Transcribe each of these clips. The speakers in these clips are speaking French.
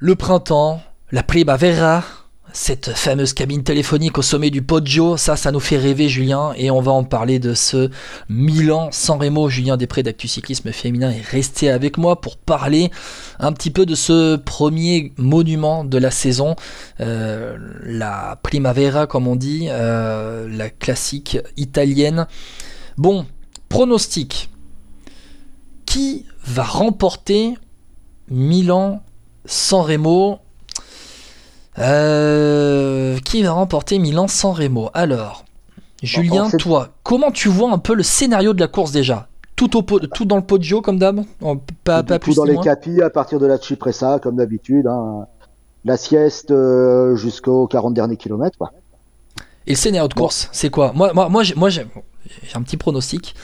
Le printemps, la primavera, cette fameuse cabine téléphonique au sommet du Poggio, ça, ça nous fait rêver, Julien, et on va en parler de ce Milan San Remo. Julien Després d'Actu Cyclisme Féminin est resté avec moi pour parler un petit peu de ce premier monument de la saison, euh, la Primavera, comme on dit, euh, la classique italienne. Bon, pronostic. Qui va remporter Milan sans Remo. Euh, qui va remporter Milan sans Remo? Alors, Julien, toi, comment tu vois un peu le scénario de la course déjà? Tout, au tout dans le podio comme d'hab? Pas, pas tout dans les capis à partir de la Cipressa comme d'habitude. Hein. La sieste euh, jusqu'aux 40 derniers kilomètres. Et le scénario de course, c'est quoi? Moi, moi, moi, j'ai un petit pronostic.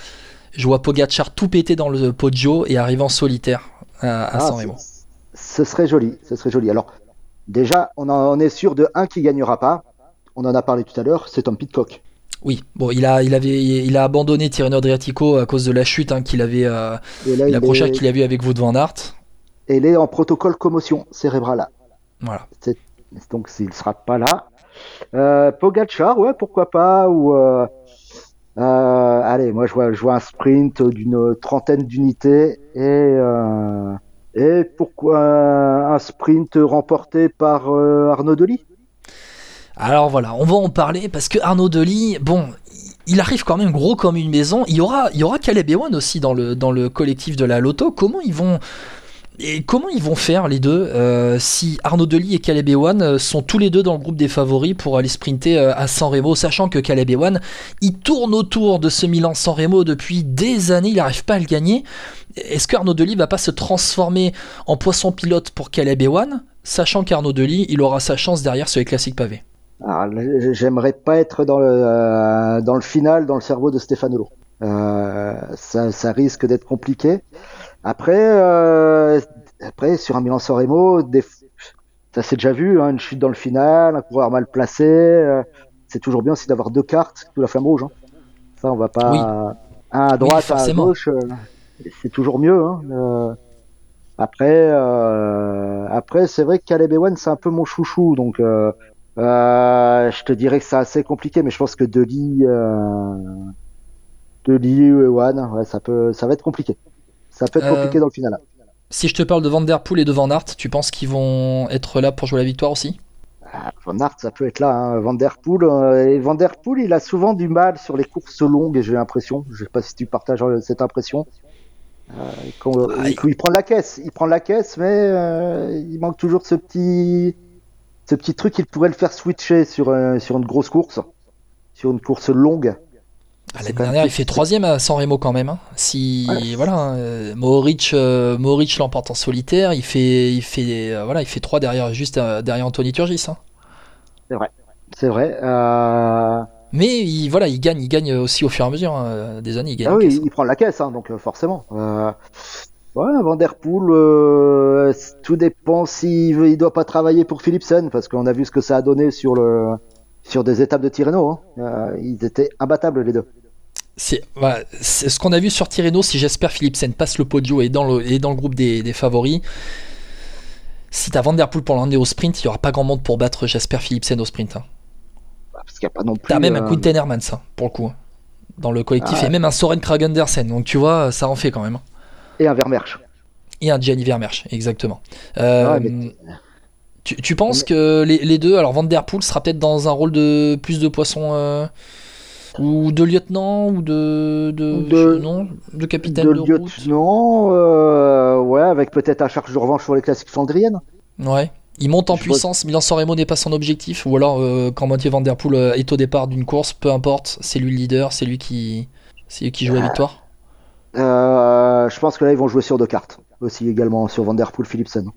Je vois Pogacar tout péter dans le podio et arriver en solitaire à, à ah, San Remo ce serait joli, ce serait joli. Alors, déjà, on en est sûr de un qui gagnera pas. On en a parlé tout à l'heure, c'est Tom Pitcock. Oui, bon, il a, il avait, il a abandonné Tirreno Adriatico à cause de la chute hein, qu'il avait, euh, la qu'il a vu avec Wout van Aert. Et il est en protocole commotion cérébrale. Voilà. Donc, s'il sera pas là. Euh, Pogacar, ouais, pourquoi pas. Ou euh, euh, allez, moi, je vois, je vois un sprint d'une trentaine d'unités et pourquoi un sprint remporté par euh, Arnaud Delis? Alors voilà, on va en parler parce que Arnaud Delis, bon, il arrive quand même gros comme une maison. Il y aura, il y aura Caleb aussi dans le, dans le collectif de la Loto. Comment ils vont et comment ils vont faire les deux euh, si Arnaud Delis et Caleb Ewan euh, sont tous les deux dans le groupe des favoris pour aller sprinter euh, à San Remo, sachant que Caleb Ewan il tourne autour de ce Milan San Remo depuis des années, il n'arrive pas à le gagner. Est-ce qu'Arnaud Delis va pas se transformer en poisson pilote pour Caleb Ewan, sachant qu'Arnaud Delis il aura sa chance derrière sur les classiques pavés? J'aimerais pas être dans le, dans le final, dans le cerveau de Stéphane ça, ça risque d'être compliqué. Après, euh, après sur un Milan San Remo, ça s'est déjà vu, hein, une chute dans le final, un coureur mal placé. Euh, c'est toujours bien aussi d'avoir deux cartes sous la flamme rouge. Hein. Ça, on va pas un à droite, un à gauche. Euh, c'est toujours mieux. Hein. après, après, c'est vrai que Caleb Ewan, c'est un peu mon chouchou, donc. je te dirais que c'est assez compliqué, mais je pense que Deli, euh, Deli ou Ewan, ouais, ça peut, ça va être compliqué. Ça peut être compliqué euh, dans le final. Si je te parle de Van Der Poel et de Van Aert, tu penses qu'ils vont être là pour jouer la victoire aussi? Ah, Van Aert, ça peut être là. Hein. Van Der Poel, euh, et Van Der Poel, il a souvent du mal sur les courses longues, j'ai l'impression. Je sais pas si tu partages euh, cette impression. Ah, il... prend la caisse, il prend la caisse, mais il manque toujours ce petit, ce petit truc. Il pourrait le faire switcher sur, sur une grosse course, sur une course longue. Ah, l'année dernière, il fait troisième à San Remo quand même. Hein. Si voilà, hein, euh, Mohoric, l'emporte en solitaire, il fait, il fait, euh, voilà, il fait trois derrière, juste euh, derrière Anthony Turgis. Hein. C'est vrai, c'est vrai. Mais il, voilà, il gagne, il gagne aussi au fur et à mesure des années. Il gagne. Ah oui, il prend la caisse, donc forcément. Ouais, Van Der Poel, tout dépend s'il ne doit pas travailler pour Philipsen, parce qu'on a vu ce que ça a donné sur le sur des étapes de Tirreno. ils étaient imbattables les deux. C'est ce qu'on a vu sur Tirreno. Si j'espère Philipsen passe le podio et dans le, et dans le groupe des, favoris. Si t'as Van Der Poel pour l'emmener au sprint, il y aura pas grand monde pour battre, j'espère, Philipsen au sprint. Hein. Bah, parce qu'il a pas non plus. T'as même un euh, Quinten Hermans, hein, pour le coup, hein, dans le collectif, ah et même un Soren Kragendersen. Donc tu vois, ça en fait quand même. Et un Vermersch. Et un Gianni Vermersch, exactement. Euh, tu, penses que les, deux, alors Van Der Poel sera peut-être dans un rôle de plus de poisson. Euh, ou de lieutenant ou de de, non, de capitaine de, de lieutenant euh, ouais avec peut-être un charge de revanche sur les classiques flandriennes ouais. Il monte en puissance Milan San Remo n'est pas son objectif ou alors euh, quand Mathieu Van Der Poel est au départ d'une course peu importe c'est lui le leader c'est lui qui c'est qui joue la victoire. je pense que là ils vont jouer sur deux cartes aussi également sur Van Der Poel Philipsen.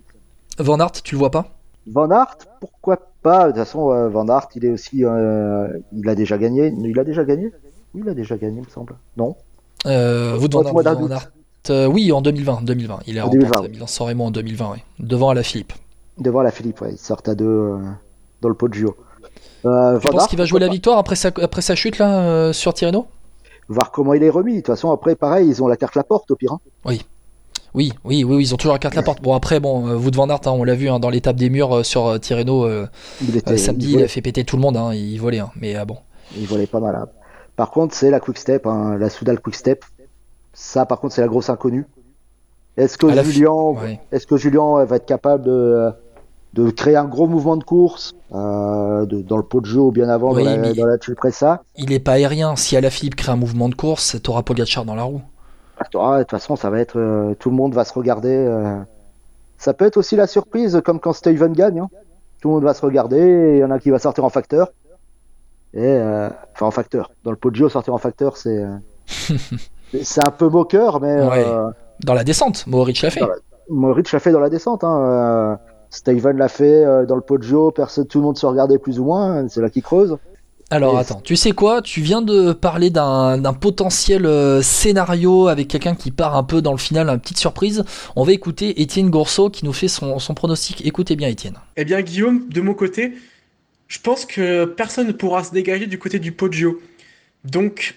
Van Aert tu le vois pas? Van Aert pourquoi de toute façon, euh, Van Aert, il est aussi, euh, il a déjà gagné. Il a déjà gagné? Oui, il a déjà gagné, il me semble. Non? Euh, vous Van, Van euh, oui, en 2020, 2020. Il est en 2020, Milan San Remo en 2020, oui. devant la Philippe. Devant la Philippe, ouais. Ils sortent à deux dans le pot de Gio. Euh, penses qu'il va jouer la victoire après sa, après sa chute là sur Tirreno? Voir comment il est remis. De toute façon, après, pareil, ils ont la carte la porte au pire. Hein. Oui. Oui, oui, oui, ils ont toujours la carte la porte. Bon, après, bon, vous de Van Aert, hein, on l'a vu hein, dans l'étape des murs sur Tirreno samedi, il, a fait péter tout le monde, hein, il volait, mais bon. Il volait pas mal. Par contre, c'est la Quick Step, la Soudal Quick Step. Ça, par contre, c'est la grosse inconnue. Est-ce que, Julien, est-ce que Julien va être capable de, de créer un gros mouvement de course euh, dans le pot de jeu ou bien avant dans, la, dans la Il est pas aérien. Si Alaphilippe crée un mouvement de course, t'auras Pogacar dans la roue. Ah, de toute façon, ça va être euh, tout le monde va se regarder. Euh. Ça peut être aussi la surprise, comme quand Steven gagne. Hein. Tout le monde va se regarder. Il y en a qui va sortir en facteur. Et enfin en facteur. Dans le jeu, sortir en facteur, c'est c'est un peu moqueur, mais dans la descente, Moritz l'a fait. Moritz l'a fait dans la descente. Hein. Euh, Steven l'a fait euh, dans le Poggio, personne, tout le monde se regardait plus ou moins, c'est là qu'il creuse. Alors attends, tu sais quoi? Tu viens de parler d'un potentiel euh, scénario avec quelqu'un qui part un peu dans le final, une petite surprise. On va écouter Étienne Gourceau qui nous fait son, son pronostic. Écoutez bien Étienne. Eh bien Guillaume, de mon côté, je pense que personne ne pourra se dégager du côté du Poggio. Donc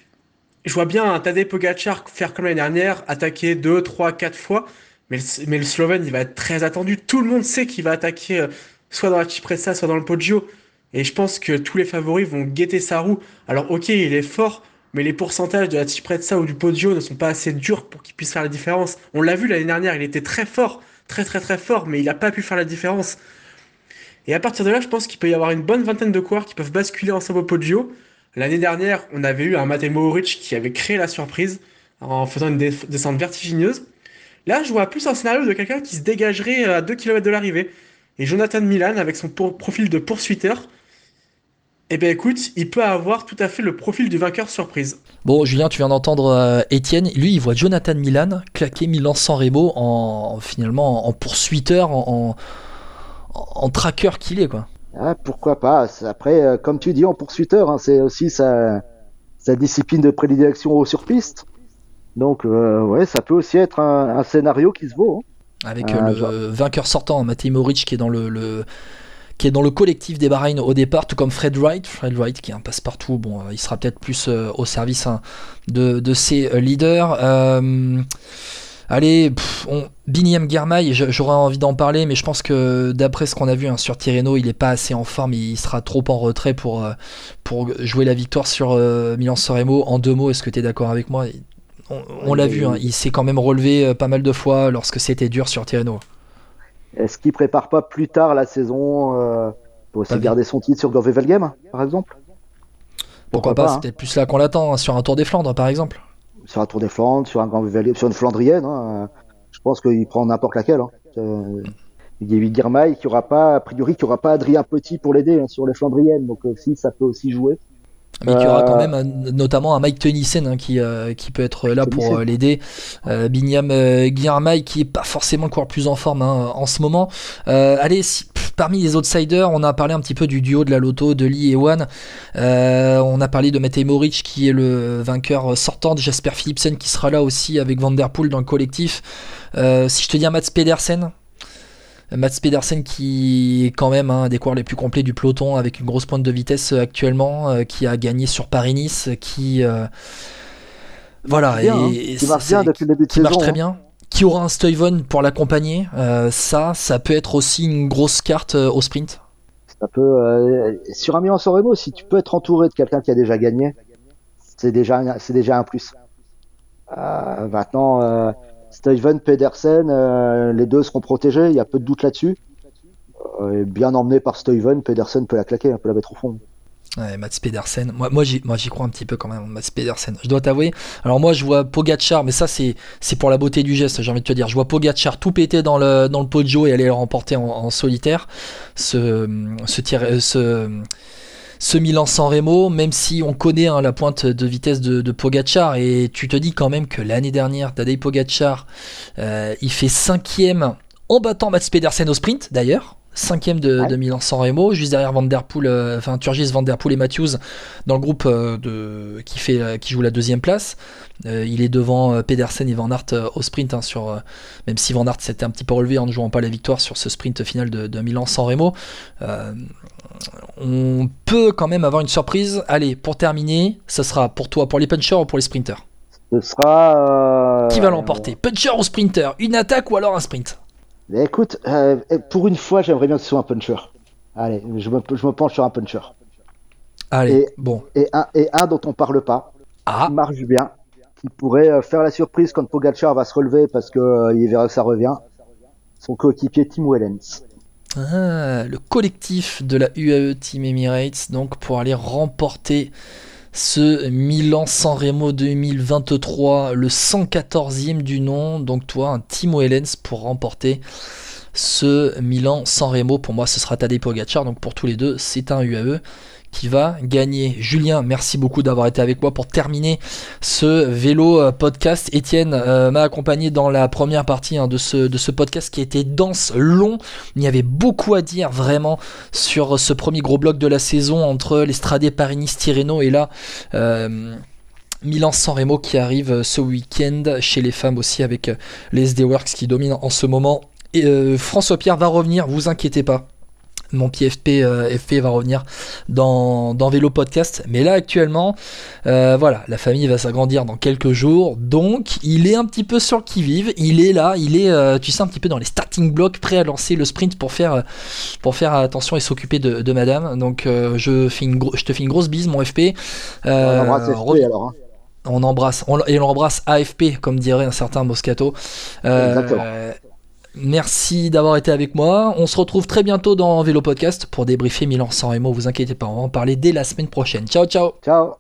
je vois bien un Tadej Pogacar faire comme l'année dernière, attaquer 2, 3, 4 fois, mais le, mais le Slovène, il va être très attendu. Tout le monde sait qu'il va attaquer euh, soit dans la Cipressa, soit dans le Poggio. Et je pense que tous les favoris vont guetter sa roue. Alors ok, il est fort, mais les pourcentages de la Cipressa ou du Poggio ne sont pas assez durs pour qu'il puisse faire la différence. On l'a vu l'année dernière, il était très fort, très très très fort, mais il n'a pas pu faire la différence. Et à partir de là, je pense qu'il peut y avoir une bonne vingtaine de coureurs qui peuvent basculer ensemble au Poggio. L'année dernière, on avait eu un Matej Mohoric qui avait créé la surprise en faisant une descente vertigineuse. Là, je vois plus un scénario de quelqu'un qui se dégagerait à 2 km de l'arrivée. Et Jonathan Milan, avec son profil de poursuiteur, eh bien écoute, il peut avoir tout à fait le profil du vainqueur surprise. Bon, Julien, tu viens d'entendre euh, Étienne. Lui, il voit Jonathan Milan claquer Milan San Remo en, finalement en poursuiteur, en, en, en tracker qu'il est, quoi. Ah, pourquoi pas? Après, euh, comme tu dis, en poursuiteur, hein, c'est aussi sa, sa, discipline de prédilection au surpiste. Donc, euh, ouais, ça peut aussi être un, scénario qui se vaut. Hein. Avec euh, le vainqueur sortant, Matej Moric, qui est dans le, qui est dans le collectif des Bahreïn au départ, tout comme Fred Wright. Fred Wright qui est un passe-partout, bon, il sera peut-être plus au service hein, de, de, ses leaders. Allez, on, Biniam Germay, j'aurais envie d'en parler, mais je pense que d'après ce qu'on a vu hein, sur Tirreno, il n'est pas assez en forme, il sera trop en retrait pour, euh, pour jouer la victoire sur euh, Milan Soremo. En deux mots, est-ce que tu es d'accord avec moi? On, l'a vu, hein, il s'est quand même relevé euh, pas mal de fois lorsque c'était dur sur Tirreno. Est-ce qu'il prépare pas plus tard la saison pour aussi garder son titre sur Game, par exemple? Pourquoi, pas, C'est peut-être plus là qu'on l'attend, hein, sur un Tour des Flandres, par exemple sur un Tour des Flandres, sur un Grand sur une Flandrienne. Hein, je pense qu'il prend n'importe laquelle. Hein. Euh, il y a Guirmail qui aura pas, a priori, qui aura pas Adrien Petit pour l'aider hein, sur les Flandriennes. Donc euh, si ça peut aussi jouer. Mais il y aura quand euh, même notamment un Mike Tennyson qui, qui peut être là pour l'aider. Binyam Guirmail qui est pas forcément encore plus en forme en ce moment. allez, si, parmi les outsiders, on a parlé un petit peu du duo de la Loto, de Lee et One. Euh, on a parlé de Matej Moric qui est le vainqueur sortant, de Jasper Philipsen qui sera là aussi avec Van Der Poel dans le collectif. Euh, si je te dis un Mats Pedersen, Mats Pedersen qui est quand même un des coureurs les plus complets du peloton avec une grosse pointe de vitesse actuellement, euh, qui a gagné sur Paris-Nice, qui voilà, et, qui marche bien depuis le début de qui marche très hein. bien qui aura un Stuyven pour l'accompagner, euh, ça, ça peut être aussi une grosse carte euh, au sprint? Ça peut, euh, sur un Milan Soremo, si tu peux être entouré de quelqu'un qui a déjà gagné, c'est déjà, c'est déjà un plus. maintenant, Stuyven, Pedersen, les deux seront protégés, il y a peu de doute là-dessus. bien emmené par Stuyven, Pedersen peut la claquer, peut la mettre au fond. Ouais, Mats Pedersen. Moi, moi, j'y, crois un petit peu quand même, Mats Pedersen. Je dois t'avouer. Alors, moi, je vois Pogachar, mais ça, c'est, pour la beauté du geste, j'ai envie de te dire. Je vois Pogachar tout péter dans le, dans et aller le remporter en, solitaire. Ce, ce Milan sans Remo, même si on connaît hein, la pointe de vitesse de, de, Pogachar. Et tu te dis quand même que l'année dernière, Tadej Pogachar, euh, il fait cinquième en battant Mats Pedersen au sprint, d'ailleurs cinquième de, de Milan San Remo, juste derrière Van Der Poel, euh, enfin Turgis, Van Der Poel et Matthews dans le groupe euh, de, qui, fait, euh, qui joue la deuxième place. il est devant Pedersen et Van Aert au sprint, hein, sur, même si Van Aert s'était un petit peu relevé en ne jouant pas la victoire sur ce sprint final de, de Milan San Remo. On peut quand même avoir une surprise. Allez, pour terminer, ce sera pour toi, pour les punchers ou pour les sprinters Ce sera. Euh, Qui va l'emporter Puncher ou sprinter? Une attaque ou alors un sprint? Écoute, euh, pour une fois, j'aimerais bien que ce soit un puncher. Allez, je me, je me penche sur un puncher. Allez, bon. Et un, et un dont on parle pas, ah. qui marche bien, qui pourrait euh, faire la surprise quand Pogacar va se relever parce que il verra que ça revient. Son coéquipier Tim Wellens. Ah, le collectif de la UAE Team Emirates, donc pour aller remporter ce Milan-San Remo 2023, le 114e du nom. Donc toi, un Timo Hellens pour remporter ce Milan-San Remo. Pour moi, ce sera Tadej Pogacar. Donc pour tous les deux, c'est un UAE qui va gagner. Julien, merci beaucoup d'avoir été avec moi pour terminer ce vélo euh, podcast. Étienne euh, m'a accompagné dans la première partie hein, de, ce, podcast qui était dense, long. Il y avait beaucoup à dire vraiment sur ce premier gros bloc de la saison entre l'Estrade Paris-Nice-Tirreno et là. Euh, Milan-San Remo qui arrive ce week-end chez les femmes aussi avec les SD Works qui dominent en ce moment. Et François Pierre va revenir, vous inquiétez pas mon pied FP, euh, va revenir dans, dans, Vélo Podcast. Mais là, actuellement, euh, voilà, la famille va s'agrandir dans quelques jours. Donc, il est un petit peu sur le qui-vive. Il est là, il est, euh, tu sais, un petit peu dans les starting blocks, prêt à lancer le sprint pour faire, pour faire attention et s'occuper de, madame. Donc, je, fais une je te fais une grosse bise, mon FP. on embrasse FP alors. Hein. On embrasse, et on embrasse AFP, comme dirait un certain Moscato. Exactement. Merci d'avoir été avec moi. On se retrouve très bientôt dans Vélo Podcast pour débriefer Milan sans Remo. Vous inquiétez pas, on va en parler dès la semaine prochaine. Ciao, ciao. Ciao.